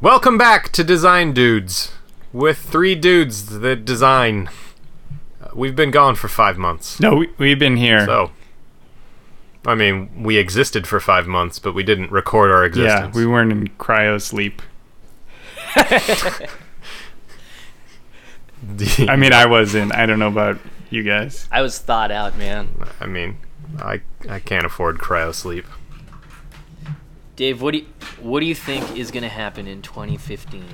Welcome back to Design Dudes with three dudes that design. Uh, We've been gone for five months. No, we, we've been here. So, I mean, we existed for five months, but we didn't record our yeah, existence. we weren't in cryo sleep. I mean, I wasn't. I don't know about you guys. I was thought out, man. I mean, I I can't afford cryo sleep. Dave, what do you, what do you think is going to happen in 2015?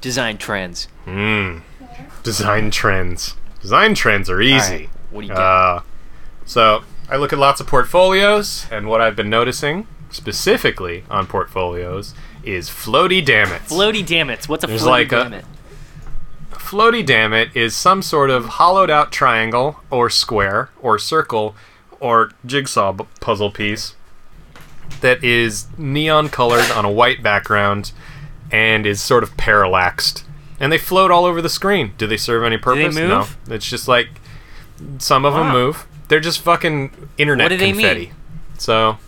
Design trends. Hmm. Design trends. Design trends are easy. Alright, what do you got? Uh, so I look at lots of portfolios, and what I've been noticing specifically on portfolios is floaty dammits. Floaty dammits. What's a There's floaty like a- dammit? floaty dammit is some sort of hollowed out triangle or square or circle or jigsaw puzzle piece that is neon colored on a white background and is sort of parallaxed and they float all over the screen do they serve any purpose move? no it's just like some of them move they're just fucking internet What do they confetti mean? so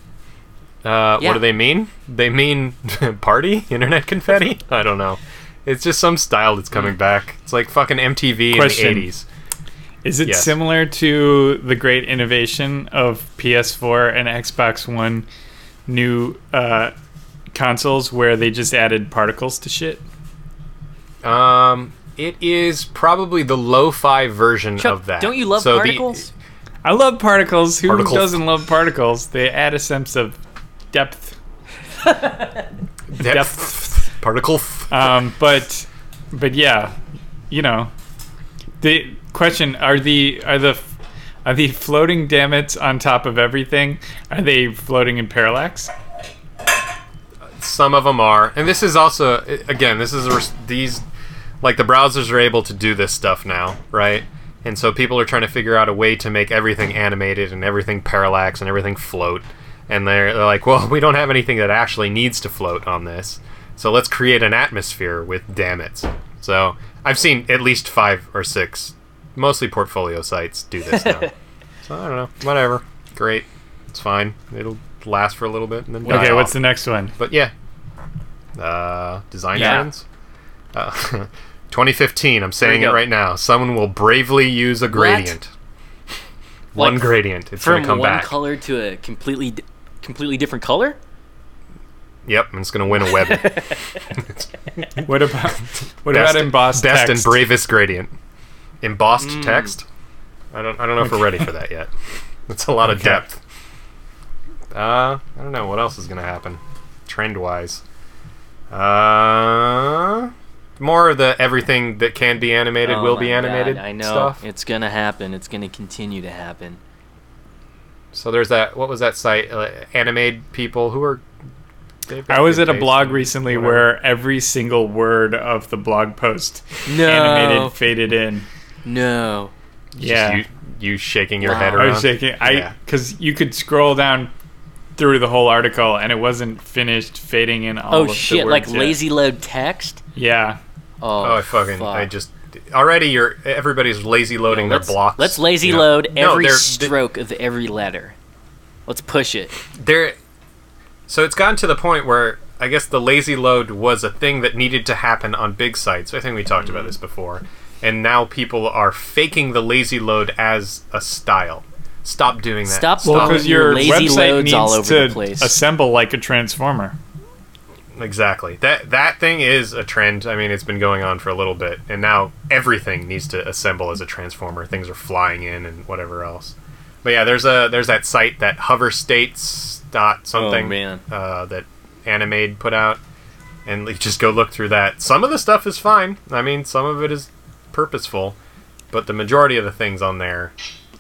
uh, Yeah. what do they mean they mean party internet confetti i don't know it's just some style that's coming back. It's like fucking MTV Question. in the 80s. Is it Yes. similar to the great innovation of PS4 and Xbox One new uh, consoles where they just added particles to shit? Um, it is probably the lo-fi version Chuck, of that. don't you love So the- particles? I love particles. Who Particles. doesn't love particles? They add a sense of depth. depth, particle. Um, but but yeah, you know, the question are the are the are the floating dammits on top of everything? Are they floating in parallax? Some of them are, and this is also again, this is res- these like the browsers are able to do this stuff now, right? And so people are trying to figure out a way to make everything animated and everything parallax and everything float. And they're, they're like, well, we don't have anything that actually needs to float on this. So let's create an atmosphere with dammits. So I've seen at least five or six, mostly portfolio sites, do this now. so I don't know. Whatever. Great. It's fine. It'll last for a little bit and then die Okay, what's off. the next one? But yeah, uh, design Yeah. trends. Uh, 2015. I'm saying it right now. Someone will bravely use a gradient. One Like, gradient. It's From gonna come one color to a completely completely different color? Yep, and it's gonna win a web. What about what best, about embossed best text? and bravest gradient. Embossed Mm. text. I don't. I don't know if we're ready for that yet. It's a lot of depth. Uh, I don't know what else is gonna happen, trend wise. Uh, more of the everything that can be animated Oh will be animated. God, I know. stuff. It's going to happen. It's going to continue to happen. So there's that. What was that site? Uh, Animade people who are. I was at a blog recently whatever. where every single word of the blog post No. animated faded in. No. Just Yeah, you, you shaking your Wow. head I around. was shaking. I Yeah. because you could scroll down through the whole article and it wasn't finished fading in all Oh of the shit, like yet. lazy load text? Yeah, Oh, Oh, I fucking. fuck. I just. Already, you're everybody's lazy loading No, their let's, blocks. Let's lazy you know? load No, every they're- stroke of every letter. Let's push it. They're. So it's gotten to the point where I guess the lazy load was a thing that needed to happen on big sites. I think we talked about mm-hmm. this before. And now people are faking the lazy load as a style. Stop doing that. Stop well, Follow because your your lazy website loads needs all over to the place. assemble like a transformer. Exactly. That that thing is a trend. I mean, it's been going on for a little bit, and now everything needs to assemble as a transformer. Things are flying in and whatever else. But yeah, there's a there's that site that hover states dot something Oh, man. Uh, that Animade put out, and you just go look through that. Some of the stuff is fine. I mean, some of it is purposeful, but the majority of the things on there,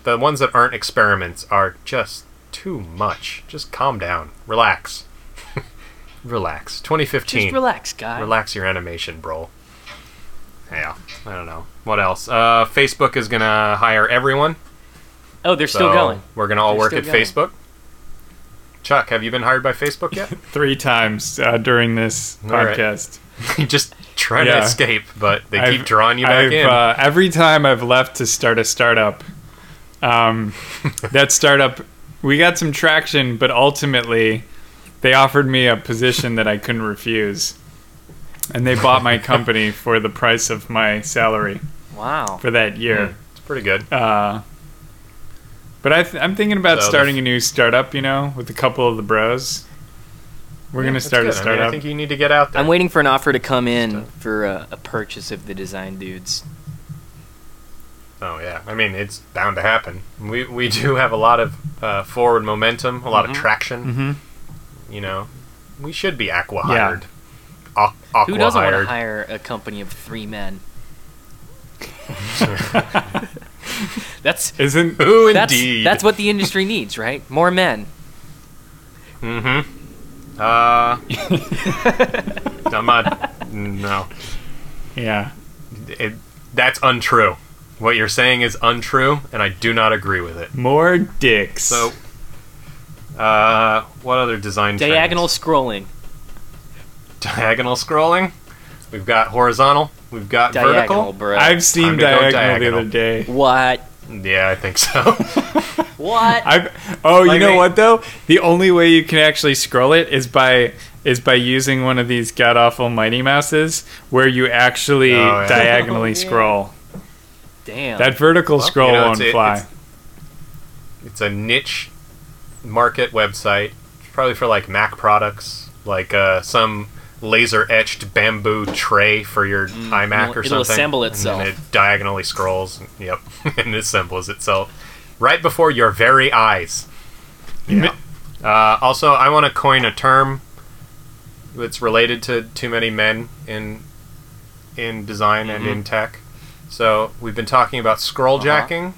the ones that aren't experiments, are just too much. Just calm down, relax, relax. 2015. Just relax, guy. Relax your animation, bro. Yeah, I don't know. What else? Uh, Facebook is gonna hire everyone. Oh, they're So still going. We're gonna all They're work at going. Facebook. Chuck, have you been hired by Facebook yet? Three times uh, during this All right. podcast. you just trying to escape, but they I've- keep drawing you back I've, in. Uh, every time I've left to start a startup, um, that startup, we got some traction, but ultimately, they offered me a position that I couldn't refuse. and they bought my company for the price of my salary Wow. for that year. It's pretty good. Uh, but I th- I'm thinking about So starting f- a new startup. You know, with a couple of the bros. We're Yeah, gonna start a good. I, mean, I think you need to get out there. I'm waiting for an offer to come in for a, a purchase of the design dudes. Oh yeah, I mean it's bound to happen. We we do have a lot of uh, forward momentum, a lot Mhm. of traction. hmm You know, we should be acqui-hired. Aqu- aqua Who doesn't want to hire a company of three men? That's Isn't Who that's indeed? that's what the industry needs, right? More men. Mm-hmm. Uh, I'm not. No, yeah? it, that's untrue. What you're saying is untrue, and I do not agree with it. More dicks. So, uh, what other design? trends? Diagonal scrolling. diagonal scrolling. We've got horizontal. We've got Diagonal, vertical. bro. I've seen I'm gonna go diagonal, the other day. what? Yeah, I think so. What? I've oh, you know what though? The only way you can actually scroll it is by is by using one of these god awful Mighty Mouses, where you actually Oh, yeah. diagonally Oh, scroll. Damn. That vertical Well, scroll you know, won't it's- it- fly. it's- it's a niche market website, probably for like Mac products, like uh, some laser etched bamboo tray for your iMac or Mm, it'll something. assemble itself. then it diagonally scrolls. Yep, and it assembles itself right before your very eyes. Yeah. Uh, also, I want to coin a term that's related to too many men in in design and Mm-hmm. in tech. So we've been talking about scroll Uh-huh. jacking.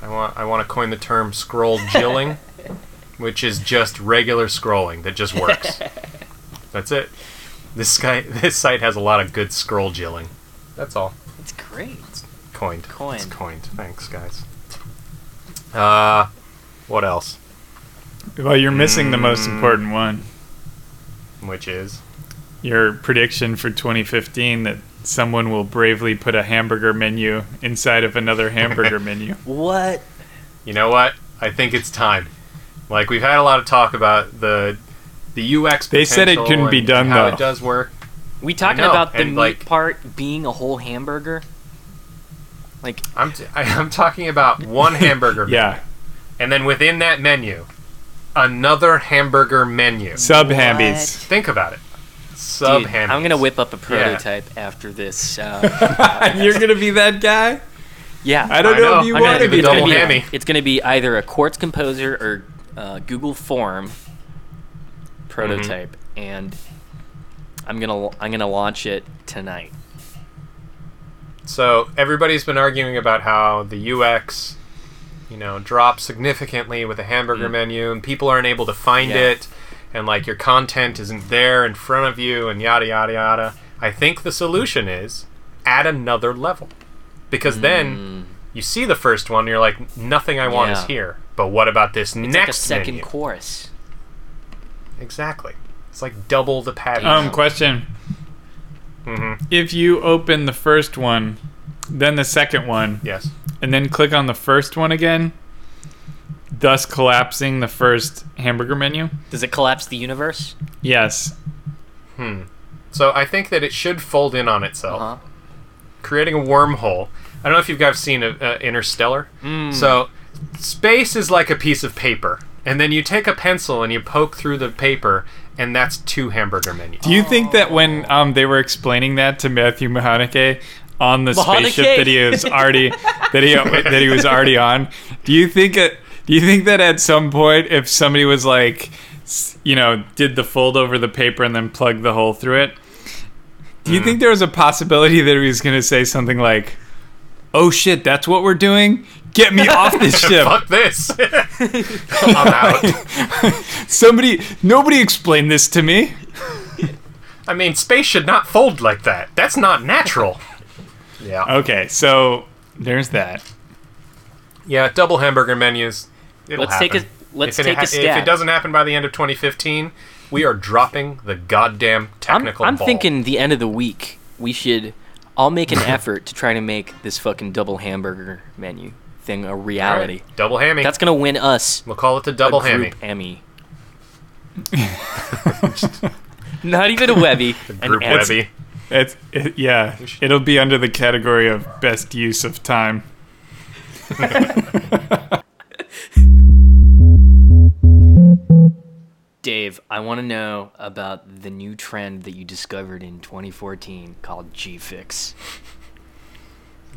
I want I want to coin the term scroll jilling, which is just regular scrolling that just works. That's it. This guy this site has a lot of good scroll jilling. That's all. it's great. Coined. Coined. It's coined. Thanks, guys. Uh, what else? Well, you're missing the most Mm. important one. Which is Your prediction for 2015 that someone will bravely put a hamburger menu inside of another hamburger menu. What? you know what? I think it's time. Like we've had a lot of talk about the the UX. They said it potential couldn't be and done, How though. it does work. We talking know, about the and, meat like- part being a whole hamburger? Like I'm t- I, I'm talking about one hamburger, menu, Yeah, and then within that menu, another hamburger menu. sub What? hambies. Think about it. Sub dude, hammies. I'm gonna whip up a prototype after this. Uh, you're gonna be that guy. yeah, I don't I know, know. if you I'm want to be double that gonna guy. hammy. It's going to be either a Quartz Composer or uh, Google Form prototype, and I'm gonna I'm gonna launch it tonight. So everybody's been arguing about how the UX, you know, drops significantly with a hamburger menu, and people aren't able to find Mm. Yeah. it, and like your content isn't there in front of you, and yada yada yada. I think the solution is add another level, because then you see the first one, and you're like, nothing I want is Mm. Here. But what about this It's next like a second menu? chorus. exactly. It's like double the patty. Um, question: hmm If you open the first one, then the second one, Yes. and then click on the first one again, thus collapsing the first hamburger menu? Does it collapse the universe? Yes. Hmm. So I think that it should fold in on itself. Uh huh. creating a wormhole. I don't know if you guys seen uh, uh, Interstellar. Mm. So, space is like a piece of paper, and then you take a pencil and you poke through the paper, and that's two hamburger menus. Do you think that when um, they were explaining that to Matthew McConaughey on the McConaughey? spaceship that he was already that he that he was already on, do you think it? Do you think that at some point, if somebody was like, you know, did the fold over the paper and then plugged the hole through it, do you think there was a possibility that he was going to say something like, "Oh shit, that's what we're doing"? Get me off this ship. Fuck this! I'm out. Somebody, nobody explained this to me. I mean, space should not fold like that. That's not natural. Yeah. Okay, so there's that. Yeah, double hamburger menus. It'll Let's take a happen. let's if it take ha- a If it doesn't happen by the end of 2015, we are dropping the goddamn I'm, I'm ball. thinking the end of the week we should. I'll make an effort to try to make this fucking double hamburger menu thing a All right, reality. Double hammy. That's gonna win us we'll call it the double a hammy. group Not even a Webby. an Group Emmy. Webby. It's it, yeah. It'll be under the category of best use of time. Dave, I want to know about the new trend that you discovered in 2014 called G-Fix.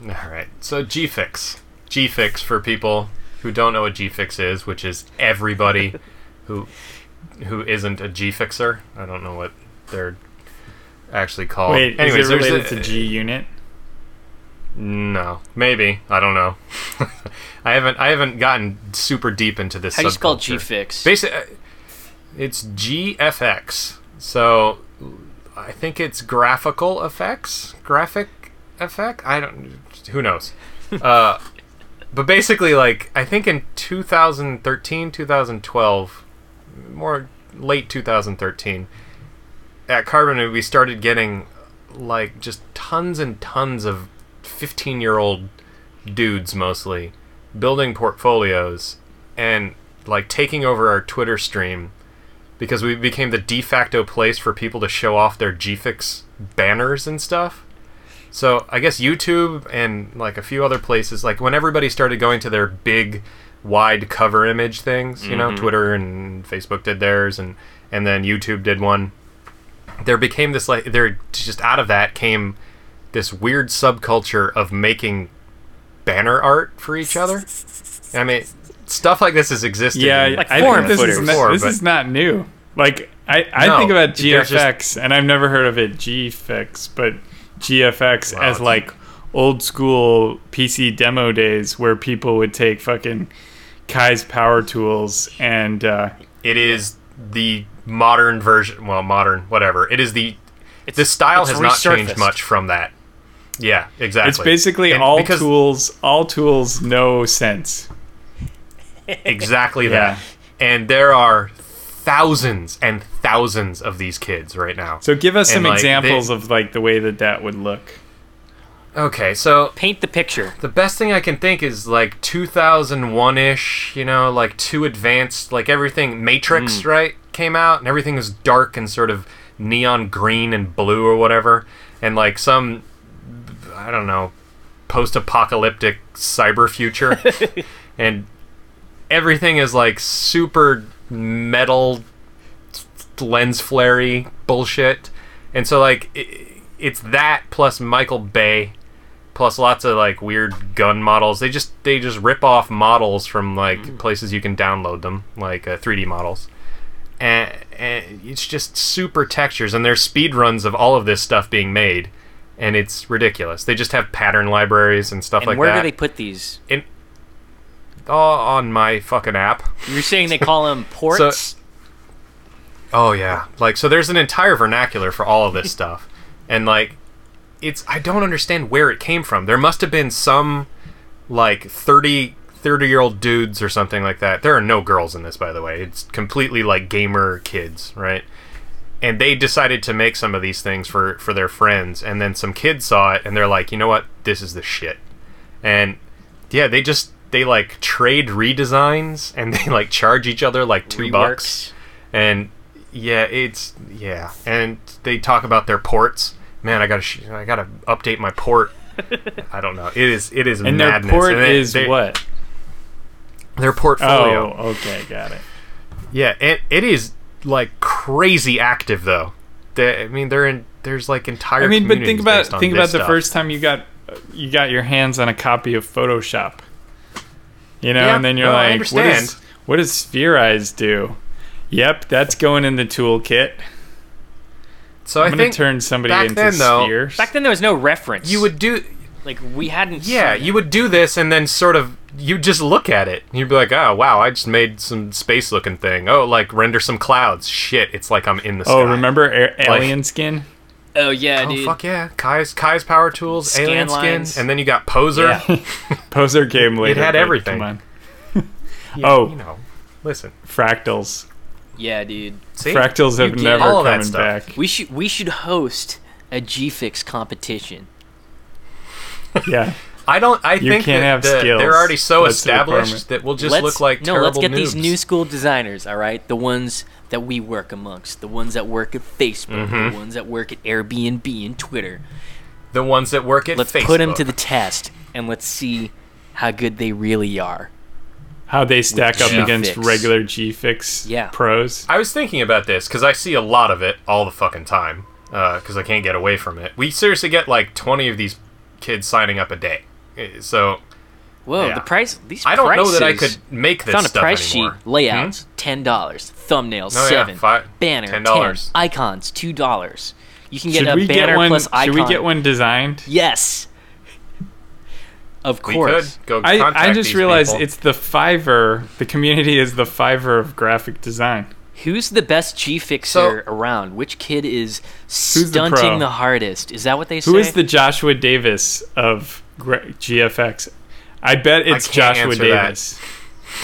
All right. So GFix. GFix for people who don't know what GFix is, which is everybody who who isn't a G-fixer. I don't know what they're actually called. Wait, Anyways, is it there's related a- to G Unit? No, maybe. I don't know. I haven't I haven't gotten super deep into this. How do you spell subculture. G-Fix? Uh, it's GFX. So I think it's graphical effects, graphic effect. I don't. Who knows? uh, but basically, like I think in 2013, 2012, more late 2013, at Carbon we started getting like just tons and tons of 15 year old dudes mostly building portfolios and like taking over our Twitter stream because we became the de facto place for people to show off their GFix banners and stuff. So I guess YouTube and like a few other places, like when everybody started going to their big, wide cover image things, you know, mm-hmm. Twitter and Facebook did theirs, and and then YouTube did one. There became this like there just out of that came this weird subculture of making banner art for each other. I mean, stuff like this has existed. Yeah, in- Like I forum think this is footers. not, Before, this but- is not new. Like I, I No, think about there's just- GFX, and I've never heard of it GFX, but GFX Wow, as it's- like old school PC demo days where people would take fucking Kai's power tools and uh, it is the modern version. Well, modern, whatever. It is the It's, the style it's has not changed much from that. Yeah, exactly. it's basically And all because- tools, all tools, no sense. Exactly Yeah. that. And there are thousands and thousands of these kids right now. So give us And, some like, examples they- of like the way that that would look. Okay, so Paint the picture. the best thing I can think is like 2001 ish, you know, like too advanced, like everything Matrix, Mm. right, came out and everything was dark and sort of neon green and blue or whatever. And like some, I don't know, post apocalyptic cyber future. and everything is like super metal lens flary bullshit. And so, like, i it's that plus Michael Bay plus lots of like weird gun models. They just they just rip off models from like places you can download them, like uh, 3D models, and, and it's just super textures. And there's speed runs of all of this stuff being made, and it's ridiculous. They just have pattern libraries and stuff And like where that. Where do they put these? All on my fucking app. You're saying they call them ports? Oh yeah, like so. There's an entire vernacular for all of this stuff, and like, it's I don't understand where it came from. There must have been some like 30 30 year old dudes or something like that. There are no girls in this, by the way. It's completely like gamer kids, right? And they decided to make some of these things for for their friends, and then some kids saw it, and they're like, you know what, this is the shit. And yeah, they just they like trade redesigns, and they like charge each other like two bucks and yeah, it's yeah, and they talk about their ports. Man, I gotta sh- I gotta update my port. I don't know. It is it is And their port And they- is they- what? Their portfolio. Oh, okay, got it. Yeah, it, it is like crazy active though. They, I mean, they're in. There's like entire. I mean, but think about think about the stuff. first time you got you got your hands on a copy of Photoshop. You know, Yeah, and then you're no, I like, what does what does Spherize do? Yep, that's going in the toolkit. So I'm I gonna think turn somebody back into then, though. Back then, there was no reference. you would do. like we hadn't. Yeah, seen you would do this and then sort of you just look at it. You'd be like, "Oh, wow, I just made some space looking thing. Oh, like render some clouds. Shit, it's like I'm in the oh, sky." oh, remember a- Alien Skin? Oh yeah, Oh dude. fuck yeah, Kai's Kai's power tools, Scan alien lines. skin, and then you got Poser. Yeah. Poser came later. It had everything. Come on. Yeah, Oh. you know, listen, Fractals. Yeah, dude. see, Fractals have You get never all of that coming back. We should we should host a G-Fix competition. Yeah. I don't. I You think can't that have the- skills. they're already so That's the established that we'll just let's, look like no. terrible Let's get these new school designers. All right, the ones that we work amongst, the ones that work at Facebook, Mm-hmm. the ones that work at Airbnb and Twitter. the ones that work at Let's Facebook. put them to the test and let's see how good they really are. How they stack up G against regular GFix Yeah. pros. I was thinking about this because I see a lot of it all the fucking time because I can't get away from it. We seriously get like 20 of these kids signing up a day. Eh, So Whoa, Yeah. the price. These I don't know that I could make this found a stuff price anymore. sheet. Layouts hmm? ten dollars. Thumbnails Oh, yeah, seven. banner ten. $10. Icons two dollars. You can get Should a we banner get one? plus icon. Should we get one designed? Yes. Of We course. could go. I, I just these realized people. it's the Fiverr. The community is the Fiverr of graphic design. Who's the best G fixer around? Which kid is stunting pro? the hardest? Is that what they say? Who is the Joshua Davis of gra- GFX? I bet it's can't Joshua answer that. Davis.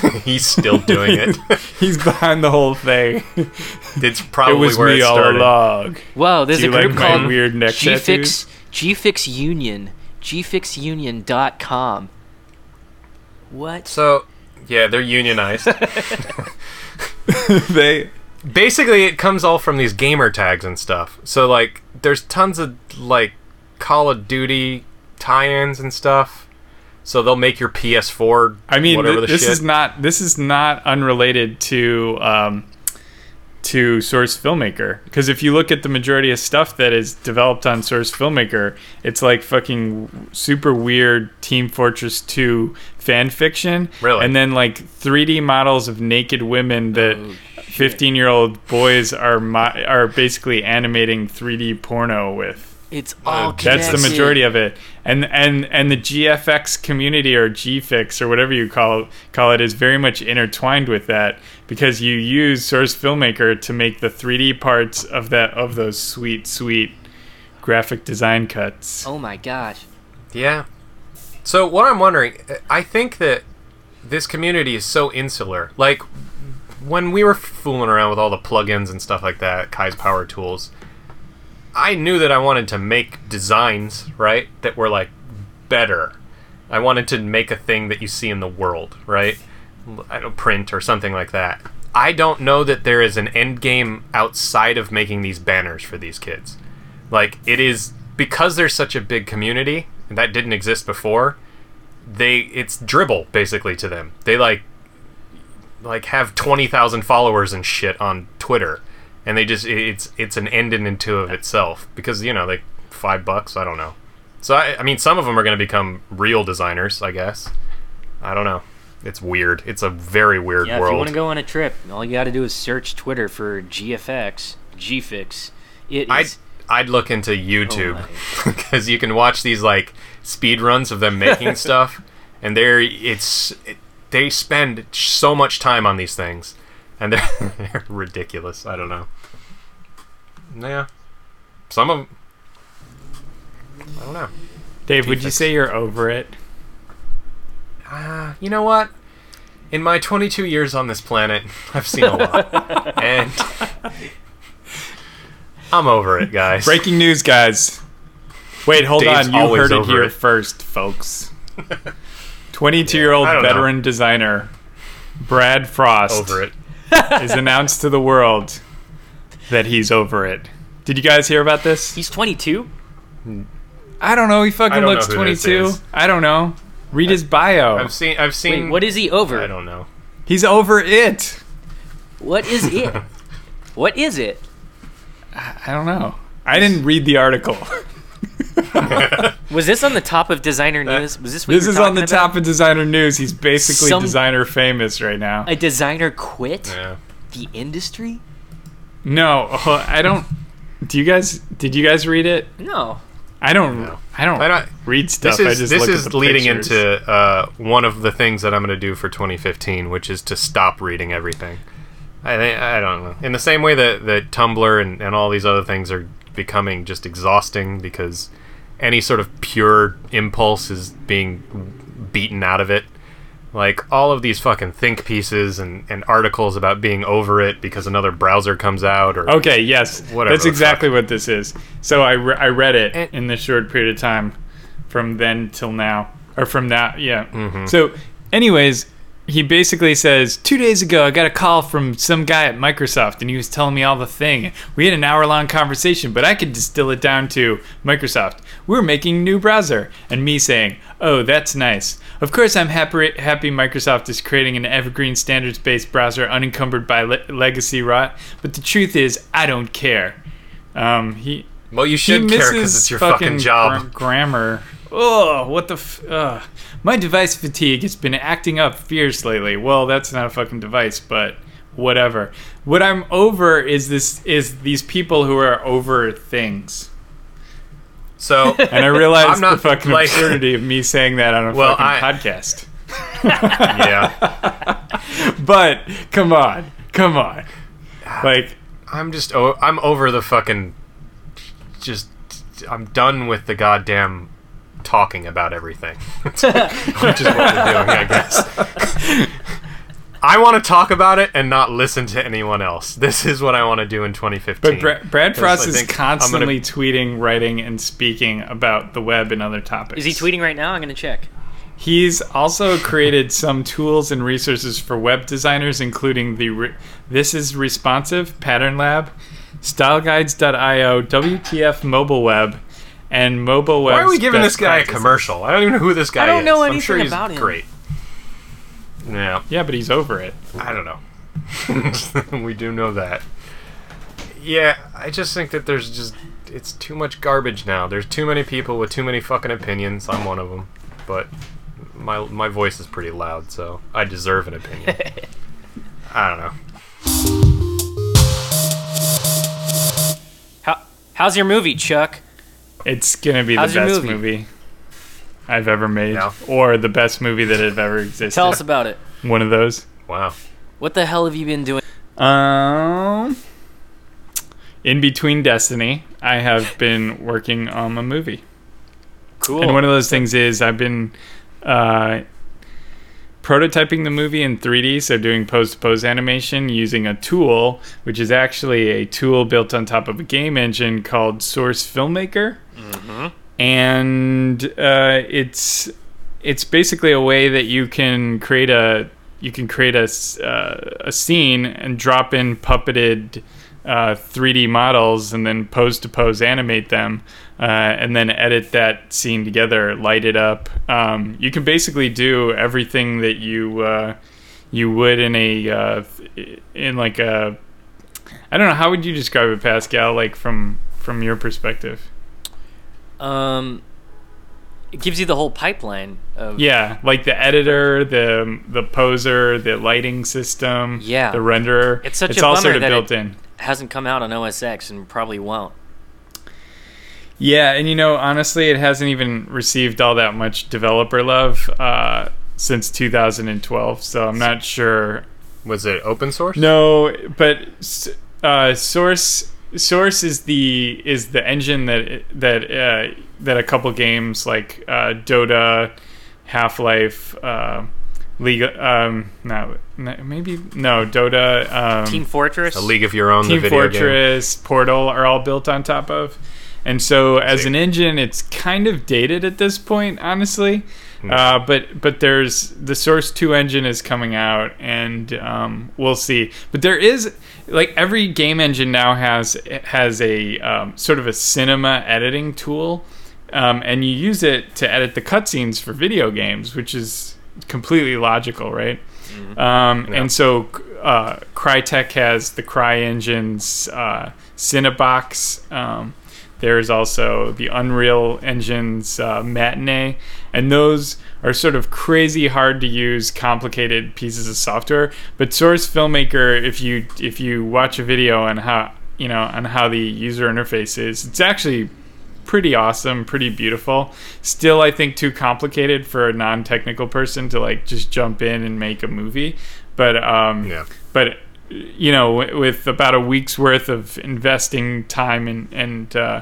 He's still doing it. He's behind the whole thing. it's it probably was where me it all started. along. Whoa, there's Do a you group like my called weird neck GFix GFix Union. GFixUnion.com. What? So, yeah, they're unionized. they Basically, it comes all from these gamer tags and stuff. So, like, there's tons of like Call of Duty tie-ins and stuff. So they'll make your PS4. I mean, whatever th- the this shit. is not this is not unrelated to um, to Source Filmmaker because if you look at the majority of stuff that is developed on Source Filmmaker, it's like fucking super weird Team Fortress 2 fan fiction, Really? and then like 3D models of naked women that Oh, 15 year old boys are mo- are basically animating 3D porno with. It's uh, all That's the majority of it, and and and the GFX community or GFix or whatever you call call it is very much intertwined with that because you use Source Filmmaker to make the 3D parts of that of those sweet sweet graphic design cuts. Oh my gosh. Yeah. So what I'm wondering, I think that this community is so insular. Like when we were fooling around with all the plugins and stuff like that, Kai's Power Tools, I knew that I wanted to make designs, right, that were like better. I wanted to make a thing that you see in the world, right? I don't print or something like that. I don't know that there is an end game outside of making these banners for these kids. Like it is because there's such a big community that didn't exist before. They it's Dribbble basically to them. They like like have twenty thousand followers and shit on Twitter, and they just it's it's an end in and two of itself because you know like five bucks I don't know. So I, I mean some of them are going to become real designers I guess. I don't know. It's weird. It's a very weird Yeah, if you want to go on a trip, all you got to do is search Twitter for GFX, GFix. It is. I'd I'd look into YouTube oh because you can watch these like speed runs of them making stuff, and they're it's it, they spend so much time on these things, and they're, they're ridiculous. I don't know. Yeah, some of. Them, I don't know. Dave, would you say you're over it? Uh, you know what? In my 22 years on this planet, I've seen a lot, and I'm over it, guys. Breaking news, guys. Wait, hold Dave's on. You heard it here it. first, folks. 22 year old don't know. veteran designer Brad Frost over it. is announced to the world that he's over it. Did you guys hear about this? He's 22. I don't know. He fucking don't looks 22. I don't know. Read his bio. I've seen. I've seen. Wait, what is he over? I don't know. He's over it. What is it? what is it? I don't know. I didn't read the article. Was this on the top of designer news? Was this what this you were is on the about? top of designer news. He's basically Some- designer famous right now. A designer quit Yeah. the industry? No, uh, I don't. Do you guys? Did you guys read it? No. I don't. No. I don't. I don't- read stuff. This I is just this look is at the leading pictures. into uh, one of the things that I'm going to do for 2015, which is to stop reading everything. I I don't know. In the same way that that Tumblr and, and all these other things are becoming just exhausting because any sort of pure impulse is being beaten out of it. Like all of these fucking think pieces and, and articles about being over it because another browser comes out or Okay, yes, Whatever that's exactly what this is. So I, re- I read it And- in this short period of time, from then till now. or from that. Yeah. Mm-hmm. So, anyways, he basically says two days ago I got a call from some guy at Microsoft, and he was telling me all the thing. We had an hour long conversation, but I could distill it down to Microsoft. We're making a new browser, and me saying, "Oh, that's nice." Of course, I'm happy happy Microsoft is creating an evergreen standards based browser unencumbered by le- legacy rot. But the truth is, I don't care. Um, he Well, you should care because it's your fucking job. gra- grammar. Oh, what the f- ugh. My device fatigue has been acting up fierce lately. Well, that's not a fucking device, but whatever. What I'm over is this is these people who are over things. So And I realize I'm not, the fucking like- absurdity of me saying that on a Well, fucking I- podcast. yeah, But come on, come on. Ah, like I'm just oh, I'm over the fucking just I'm done with the goddamn talking about everything. which is what we're doing, I guess. I want to talk about it and not listen to anyone else. This is what I want to do in 2015. But Bra- Brad 'Cause Frost is think I'm gonna- constantly tweeting, writing, and speaking about the web and other topics. Is he tweeting right now? I'm gonna check. He's also created some tools and resources for web designers, including the re- This is Responsive Pattern Lab, StyleGuides.io, WTF Mobile Web, and Mobile Web. Why are we giving this guy a commercial? I don't even know who this guy is. I don't know I'm sure anything he's about him. Great. Yeah, Yeah, but he's over it. I don't know. we do know that. Yeah, I just think that there's just it's too much garbage now. There's too many people with too many fucking opinions. I'm one of them, but my my voice is pretty loud, so I deserve an opinion. I don't know. How how's your movie, Chuck? It's gonna be How's the best movie? movie? I've ever made, Yeah. or the best movie that have ever existed. Tell us about it. one of those. Wow. What the hell have you been doing? Um, in between Destiny, I have been working on a movie. Cool. And one of those things is I've been uh, prototyping the movie in 3D, so doing pose to pose animation using a tool, which is actually a tool built on top of a game engine called Source Filmmaker. And uh, it's it's basically a way that you can create a you can create a uh, a scene and drop in puppeted uh, 3D models and then pose to pose animate them uh, and then edit that scene together, light it up. Um, you can basically do everything that you uh, you would in a uh, in like a I don't know how would you describe it, Pascal? Like from from your perspective. Um, it gives you the whole pipeline of Yeah, like the editor, the the poser, the lighting system, Yeah. the renderer. It's such it's a all bummer sort of that built it- in. hasn't come out on OS X and probably won't. Yeah, and you know, honestly, it hasn't even received all that much developer love uh, since 2012. So I'm not sure. Was it open source? No, but uh, Source Source is the is the engine that that uh, that a couple games like uh, Dota, Half Life, uh, League, um, no, no, maybe no Dota, um, Team Fortress. A League of Your Own, Team the video game. Fortress, Portal are all built on top of. And so, as an engine, it's kind of dated at this point, honestly. Hmm. Uh, but but there's the Source Two engine is coming out, and um, we'll see. But there is like every game engine now has has a um, sort of a cinema editing tool, um, and you use it to edit the cutscenes for video games, which is completely logical, right? Um, Yeah. And so uh, Crytek has the Cry Engines uh, Cinebox. Um, there's also the Unreal Engines uh, Matinee, and those are sort of crazy hard to use, complicated pieces of software. But Source Filmmaker, if you if you watch a video on how you know on how the user interface is, it's actually pretty awesome, pretty beautiful. Still, I think too complicated for a non-technical person to like just jump in and make a movie. But um, Yeah. but you know, with about a week's worth of investing time and and uh,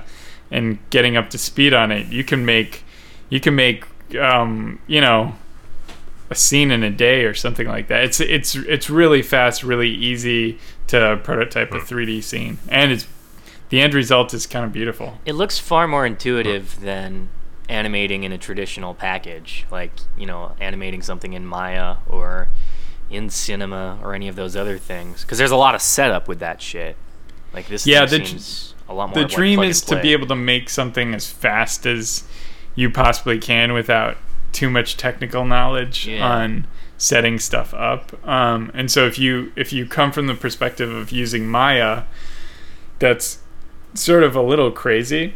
and getting up to speed on it, you can make you can make um, you know a scene in a day or something like that. It's it's it's really fast, really easy to prototype a 3D scene, and it's the end result is kind of beautiful. It looks far more intuitive than animating in a traditional package, like you know, animating something in Maya or in Cinema or any of those other things, because there's a lot of setup with that shit. Like this, Yeah, the seems a lot more. the dream and is to be able to make something as fast as you possibly can without too much technical knowledge Yeah. on setting stuff up um, and so if you if you come from the perspective of using maya that's sort of a little crazy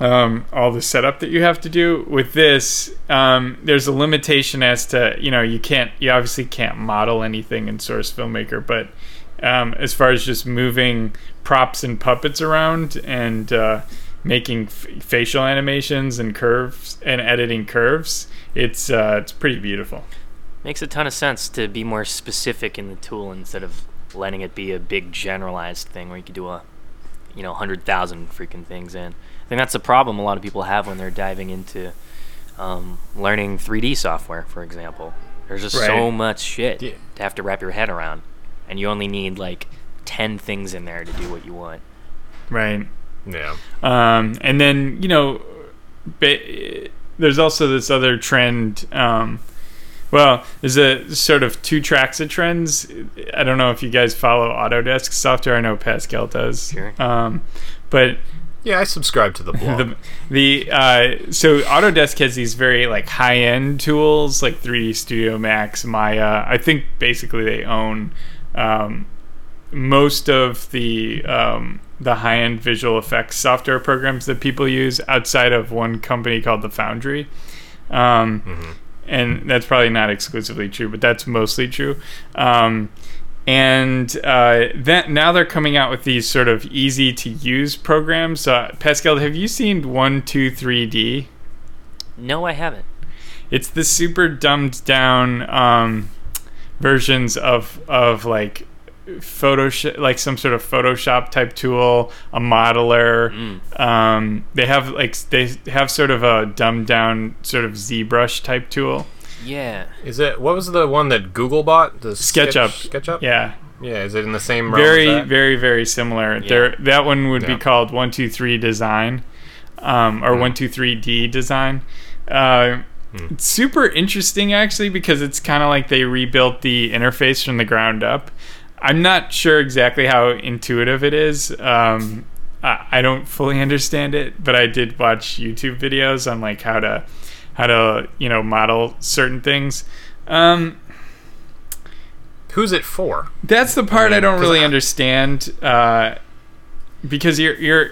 um, all the setup that you have to do with this um, there's a limitation as to you know you can't you obviously can't model anything in source filmmaker but um, as far as just moving props and puppets around and uh, making f- facial animations and curves and editing curves it's uh, it's pretty beautiful Makes a ton of sense to be more specific in the tool instead of letting it be a big generalized thing where you could do a, you know, hundred thousand freaking things in. I think that's the problem a lot of people have when they're diving into um, learning 3D software, for example. There's just so much shit Yeah. to have to wrap your head around, and you only need like ten things in there to do what you want. right Yeah. Um, and then you know, ba- there's also this other trend. Um, well, there's a sort of two tracks of trends. I don't know if you guys follow Autodesk software. I know Pascal does. Sure. Um, but Yeah, I subscribe to the blog. the the uh, so Autodesk has these very like high end tools like 3D Studio Max, Maya. I think basically they own um, most of the um, the high end visual effects software programs that people use outside of one company called the Foundry. Um, And that's probably not exclusively true, but that's mostly true. Um, and uh, that now they're coming out with these sort of easy to use programs. Uh, Pascal, have you seen One Two Three D? No, I haven't. It's the super dumbed down um, versions of of like Photoshop, like some sort of Photoshop type tool, a modeler. Mm. Um, they have like they have sort of a dumbed down sort of ZBrush type tool. Yeah. Is it what was the one that Google bought? The SketchUp. Sketch, SketchUp. Yeah, Yeah. Is it in the same realm? very as that? very very similar. Yeah. There that one would be called one two three design, um, Hmm. or one two three D design. Uh, Hmm. It's super interesting actually because it's kind of like they rebuilt the interface from the ground up. I'm not sure exactly how intuitive it is. Um, I, I don't fully understand it, but I did watch YouTube videos on like how to how to you know model certain things. Um, Who's it for? that's the part I, mean, don't really I- understand uh, because you're you're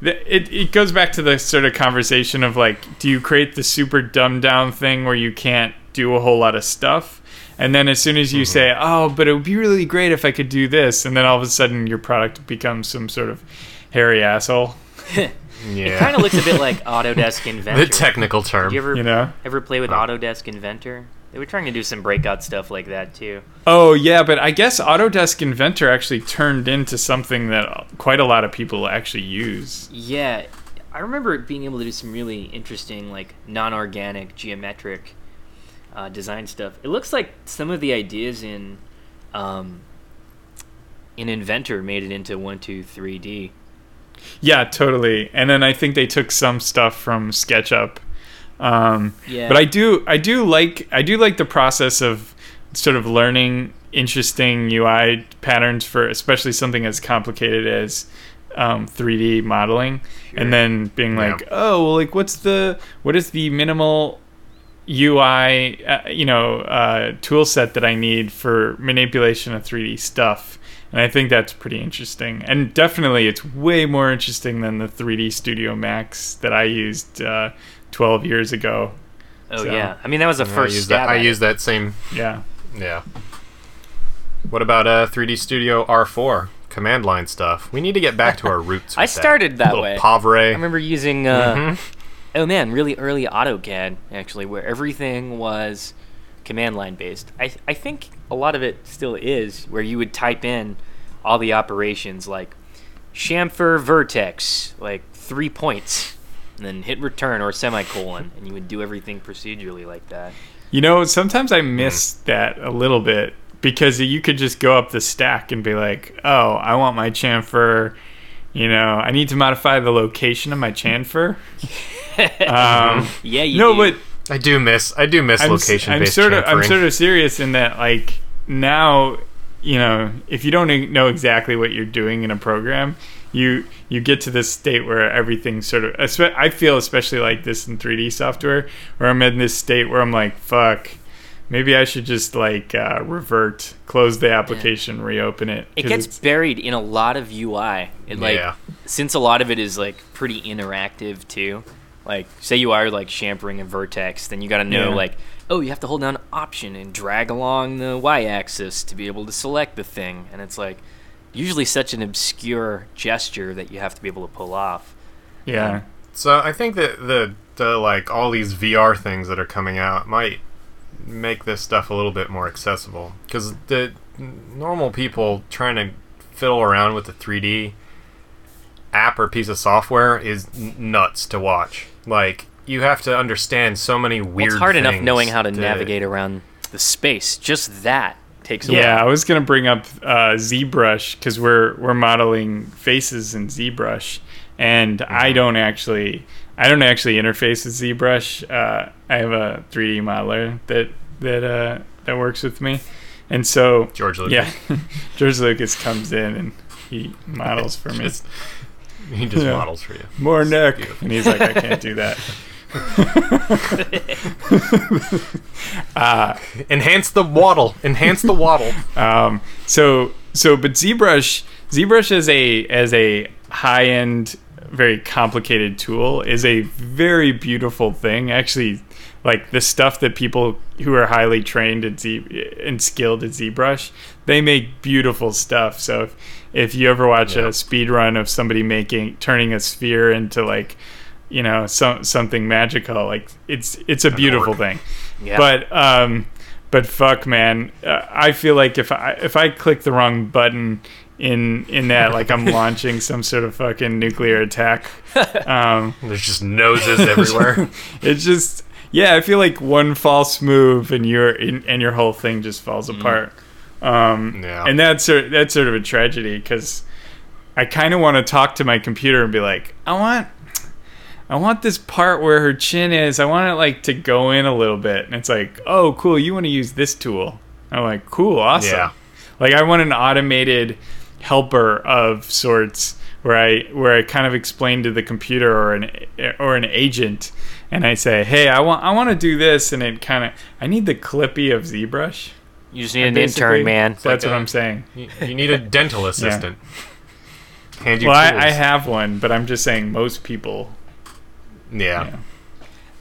it, it goes back to the sort of conversation of like do you create the super dumbed down thing where you can't do a whole lot of stuff and then as soon as you say oh but it would be really great if I could do this and then all of a sudden your product becomes some sort of hairy asshole It Yeah. kind of looks a bit like Autodesk Inventor. the technical term. Did you ever you know ever play with Oh. Autodesk Inventor? They were trying to do some breakout stuff like that too. Oh yeah, but I guess Autodesk Inventor actually turned into something that quite a lot of people actually use. Yeah, I remember being able to do some really interesting, like non-organic, geometric uh, design stuff. It looks like some of the ideas in um, in Inventor made it into one, two, three D. Yeah, totally. And then I think they took some stuff from SketchUp. Um, Yeah, But I do, I do like, I do like the process of sort of learning interesting UI patterns for, especially something as complicated as um, 3D modeling, and then being Yeah. like, oh, well, like, what's the, what is the minimal UI, uh, you know, uh, tool set that I need for manipulation of 3D stuff. And I think that's pretty interesting. And definitely, it's way more interesting than the 3D Studio Max that I used uh, 12 years ago. Oh so- yeah, I mean that was the Yeah, I first use stab. that. I at use that same. Yeah. Yeah. What about uh 3D Studio R4 command line stuff? We need to get back to our roots. I started that Little way. Pavre. I remember using uh, Mhm. oh man, really early AutoCAD actually, where everything was command line based. I I think a lot of it still is, where you would type in all the operations like chamfer vertex, like three points, and then hit return or semicolon, and you would do everything procedurally like that. You know, sometimes I miss that a little bit because you could just go up the stack and be like, "Oh, I want my chamfer You know, I need to modify the location of my chamfer. um, Yeah, you no, do. but I do miss I do miss I'm, location I'm based sort of I'm sort of serious in that like now you know if you don't e- know exactly what you're doing in a program you you get to this state where everything's sort of I feel especially like this in 3D software where I'm in this state where I'm like fuck maybe I should just like uh, revert close the application reopen it it gets buried in a lot of UI. It like Yeah. since a lot of it is like pretty interactive too. Like say you are like chamfering a vertex, then you got to know Yeah. like oh you have to hold down Option and drag along the y-axis to be able to select the thing, and it's like usually such an obscure gesture that you have to be able to pull off. yeah um, So I think that the the like all these VR things that are coming out might make this stuff a little bit more accessible because the normal people trying to fiddle around with the 3D app or piece of software is nuts to watch. Like you have to understand so many Well, weird. it's hard enough knowing how to navigate around the space. Just that takes a Yeah, I was gonna bring up uh, ZBrush because we're we're modeling faces in ZBrush, and Mm-hmm. I don't actually I don't actually interface with ZBrush. Uh, I have a 3D modeler that that uh, that works with me, and so George Lucas. yeah, George Lucas comes in and he models for me. Just- he just Yeah. models for you. More neck, beautiful. and he's like, I can't do that. Enhance the waddle. Enhance the waddle. Um, so so but ZBrush ZBrush as a as a high end very complicated tool is a very beautiful thing actually like the stuff that people who are highly trained at Z and skilled at ZBrush they make beautiful stuff so if, if you ever watch Yeah. a speed run of somebody making turning a sphere into like you know some something magical like it's it's a beautiful thing Yeah. but um but fuck man uh, i feel like if i if i click the wrong button in in that like i'm launching some sort of fucking nuclear attack um There's just noses everywhere. it's just yeah i feel like one false move and your and your whole thing just falls apart um Yeah. and that's sort that's sort of a tragedy because i kind of want to talk to my computer and be like i want I want this part where her chin is. I want it like to go in a little bit, and it's like, oh, cool. You want to use this tool? I'm like, cool, awesome. Yeah. Like I want an automated helper of sorts where I where I kind of explain to the computer or an or an agent, and I say, hey, I want I want to do this, and it kind of I need the Clippy of ZBrush. You just need an intern, man. That's like what a- I'm saying. you, you need a dental assistant. Hand you Well, I. I have one, but I'm just saying most people. Yeah.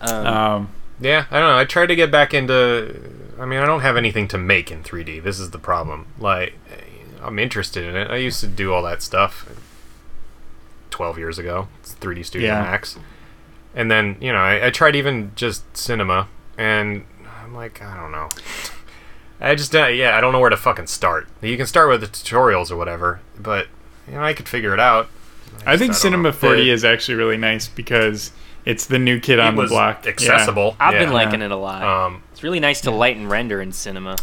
Um, Um, Yeah, I don't know. I tried to get back into. I mean, I don't have anything to make in 3D. This is the problem. Like, I'm interested in it. I used to do all that stuff 12 years ago. It's 3D Studio Yeah. Max. And then, you know, I, I tried even just cinema, and I'm like, I don't know. I just, uh, yeah, I don't know where to fucking start. You can start with the tutorials or whatever, but, you know, I could figure it out. I think just- don't Cinema know. 4D is actually really nice because it's the new kid on it the block. accessible. I've been liking it a lot. Um, it's really nice to light and render in cinema.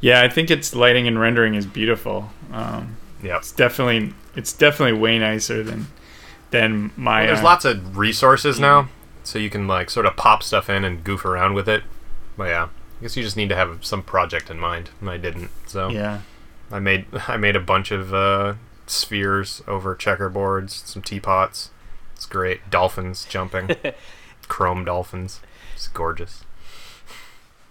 Yeah. yeah, I think its lighting and rendering is beautiful. Um, yeah. it's definitely it's definitely way nicer than than my. Well, there's uh, lots of resources now, so you can like sort of pop stuff in and goof around with it. But yeah, I guess you just need to have some project in mind, and I didn't. So Yeah, I made I made a bunch of uh, spheres over checkerboards, some teapots. It's great. Dolphins jumping, chrome dolphins. It's gorgeous.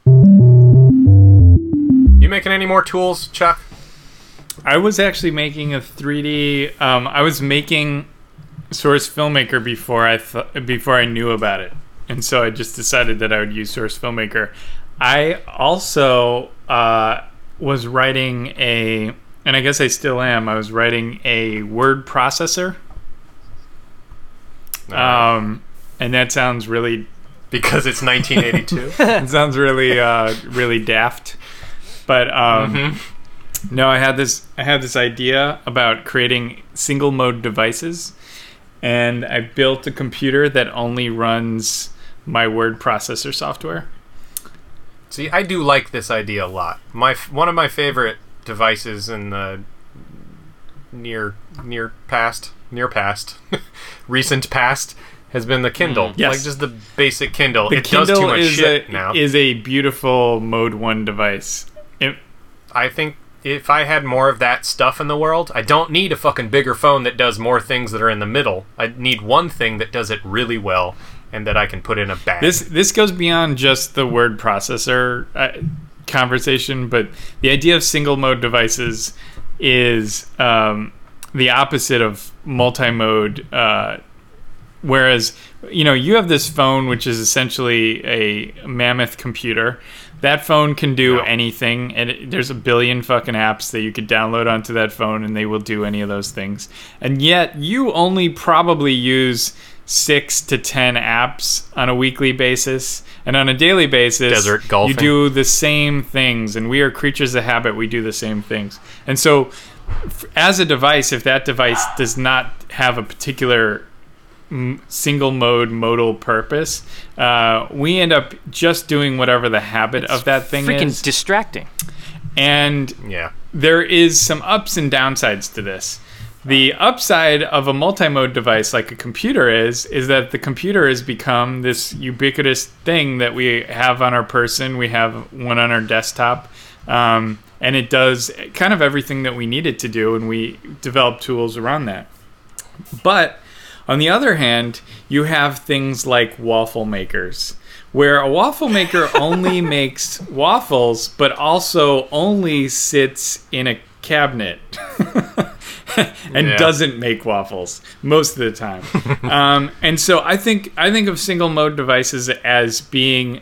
You making any more tools, Chuck? I was actually making a 3D. Um, I was making Source Filmmaker before I th- before I knew about it, and so I just decided that I would use Source Filmmaker. I also uh, was writing a, and I guess I still am. I was writing a word processor, um, and that sounds really because it's 1982. it sounds really uh, really daft. But um, no, I had this I had this idea about creating single mode devices, and I built a computer that only runs my word processor software. See, I do like this idea a lot. My one of my favorite devices in the near near past near past recent past has been the Kindle. Mm. Yes. Like just the basic Kindle. The it Kindle does too much is shit a now. is a beautiful Mode One device. It, I think if I had more of that stuff in the world, I don't need a fucking bigger phone that does more things that are in the middle. I need one thing that does it really well and that I can put in a bag. This this goes beyond just the word processor uh, conversation, but the idea of single mode devices is um, the opposite of multi mode. Uh, whereas you know you have this phone, which is essentially a mammoth computer. That phone can do anything, and it, there's a billion fucking apps that you could download onto that phone, and they will do any of those things. And yet, you only probably use six to ten apps on a weekly basis, and on a daily basis, Desert golfing. you do the same things. And we are creatures of habit; we do the same things. And so, as a device, if that device does not have a particular single mode modal purpose, uh, we end up just doing whatever the habit of that thing is. Freaking is. distracting. and yeah. there is some ups and downsides to this. The upside of a multi-mode device like a computer is is that the computer has become this ubiquitous thing that we have on our person. We have one on our desktop, um, and it does kind of everything that we need it to do, and we develop tools around that. But on the other hand, you have things like waffle makers, where a waffle maker only makes waffles, but also only sits in a cabinet and Yeah. doesn't make waffles most of the time. um, and so I think I think of single mode devices as being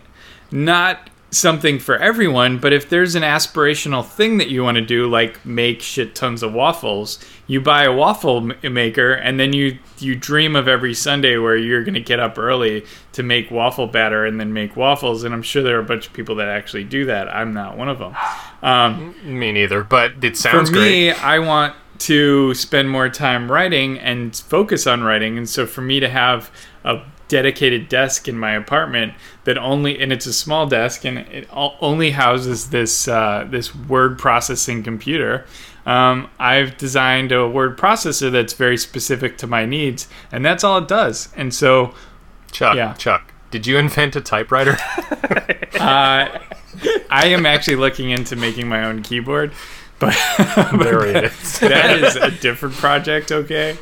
not something for everyone, but if there's an aspirational thing that you want to do, like make shit tons of waffles, you buy a waffle m- maker, and then you you dream of every Sunday where you're going to get up early to make waffle batter and then make waffles. And I'm sure there are a bunch of people that actually do that. I'm not one of them. Um, Me neither, but it sounds for me, great. I want to spend more time writing and focus on writing. And so for me to have a dedicated desk in my apartment that only and it's a small desk and it only houses this uh, this word processing computer. Um, I've designed a word processor that's very specific to my needs, and that's all it does. And so Chuck, yeah. Chuck, did you invent a typewriter? uh, I am actually looking into making my own keyboard, but there it is. that is a different project. Okay.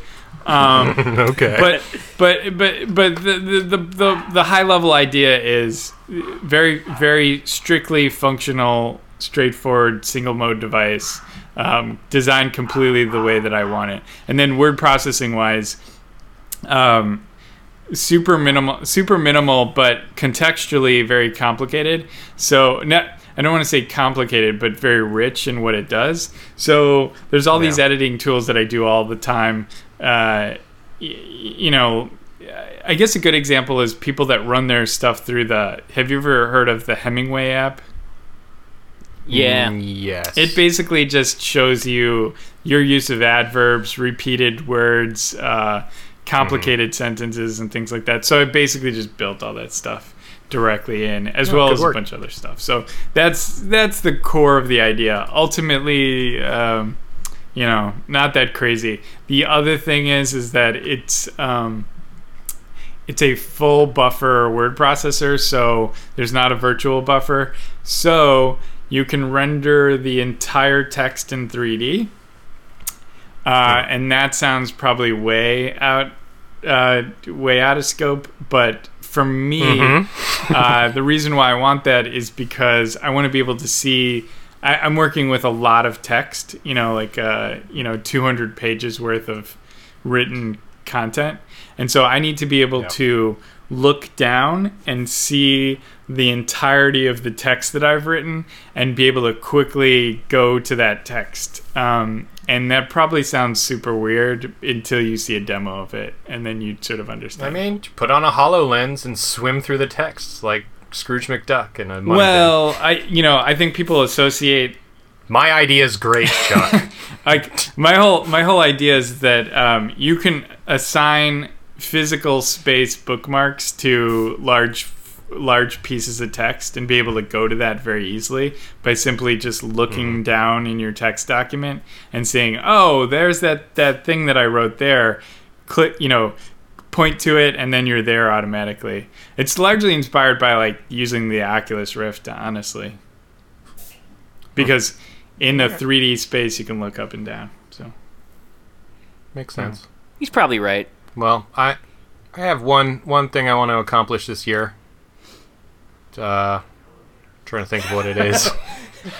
Um, okay. but but but but the, the the the high level idea is very very strictly functional, straightforward single mode device, um, designed completely the way that I want it. And then word processing wise, um, super minimal, super minimal, but contextually very complicated. So not. I don't want to say complicated, but very rich in what it does. So there's all these editing tools that I do all the time. Uh, y- you know, I guess a good example is people that run their stuff through the. Have you ever heard of the Hemingway app? Yeah. Mm, yes. It basically just shows you your use of adverbs, repeated words, uh, complicated sentences, and things like that. So I basically just built all that stuff directly in, as Oh, well as work. a bunch of other stuff. So that's that's the core of the idea. Ultimately, um, you know, not that crazy. The other thing is, is that it's. Um, it's a full buffer word processor, so there's not a virtual buffer. So you can render the entire text in 3D. Uh, and that sounds probably way out, uh, way out of scope. But for me, Mhm. uh, the reason why I want that is because I want to be able to see. I, I'm working with a lot of text, you know, like uh, you know, 200 pages worth of written content, and so I need to be able Yeah. to look down and see the entirety of the text that I've written and be able to quickly go to that text. Um, and that probably sounds super weird until you see a demo of it, and then you sort of understand. I mean, put on a HoloLens and swim through the text like Scrooge McDuck in a Monday. well, I you know I think people associate my idea is great, Chuck. like my whole my whole idea is that um, you can assign physical space bookmarks to large large pieces of text and be able to go to that very easily by simply just looking mm-hmm. down in your text document and saying, "Oh, there's that that thing that I wrote there." Click, you know, point to it and then you're there automatically. It's largely inspired by like using the Oculus Rift, honestly. Because in a 3D space you can look up and down. So Makes sense. He's probably right. Well, I I have one one thing I want to accomplish this year. Uh, trying to think of what it is.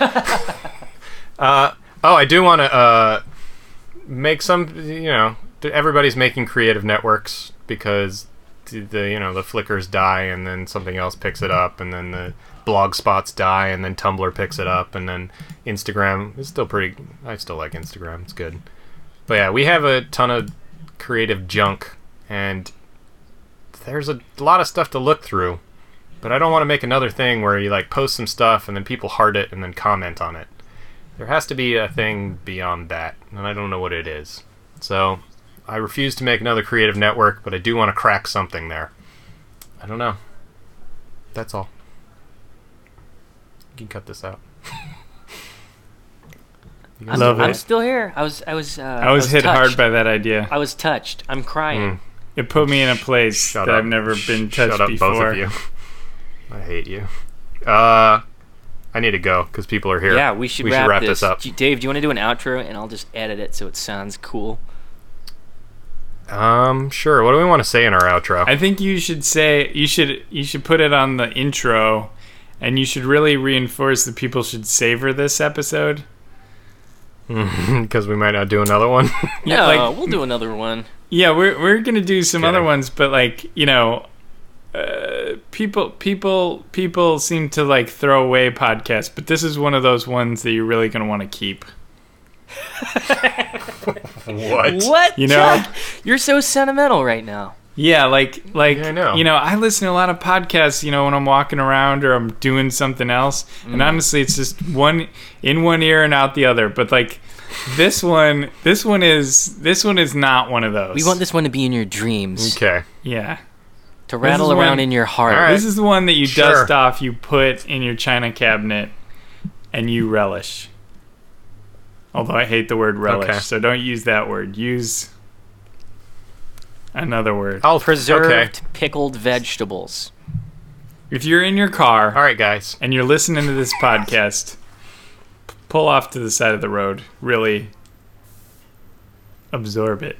uh, oh, I do want to uh, make some. You know, everybody's making creative networks because the, you know the Flickrs die and then something else picks it up and then the blog spots die and then Tumblr picks it up and then Instagram is still pretty. I still like Instagram. It's good. But yeah, we have a ton of creative junk and there's a lot of stuff to look through. But I don't want to make another thing where you like post some stuff and then people heart it and then comment on it. There has to be a thing beyond that, and I don't know what it is. So I refuse to make another creative network, but I do want to crack something there. I don't know. That's all. You can cut this out. You guys Love I'm it. still here. I was I was uh, I was hit hard by that idea. I was touched. I'm crying. Mm. It put me in a place Shut that up. I've never been touched Shut up, before. both of you. I hate you. Uh, I need to go because people are here. Yeah, we should we wrap, should wrap this. this up. Do- Dave, do you want to do an outro and I'll just edit it so it sounds cool? Um, sure. What do we want to say in our outro? I think you should say you should you should put it on the intro, and you should really reinforce that people should savor this episode. Because we might not do another one. Yeah, no, like- we'll do another one. Yeah, we're we're gonna do some Kidding. other ones, but like you know, uh, people people people seem to like throw away podcasts, but this is one of those ones that you're really gonna want to keep. what? What? You know- Chuck? You're so sentimental right now. Yeah, like like Yeah, I know. you know, I listen to a lot of podcasts, you know, when I'm walking around or I'm doing something else. And honestly, it's just one in one ear and out the other. But like this one, this one is this one is not one of those. We want this one to be in your dreams, Okay. Yeah. To rattle around one- in your heart. All right. This is the one that you Sure. dust off, you put in your china cabinet, and you relish. Although I hate the word relish, Okay. so don't use that word. Use another word. I'll Preserved Okay. pickled vegetables. If you're in your car All right, guys. and you're listening to this podcast, p- pull off to the side of the road. Really absorb it.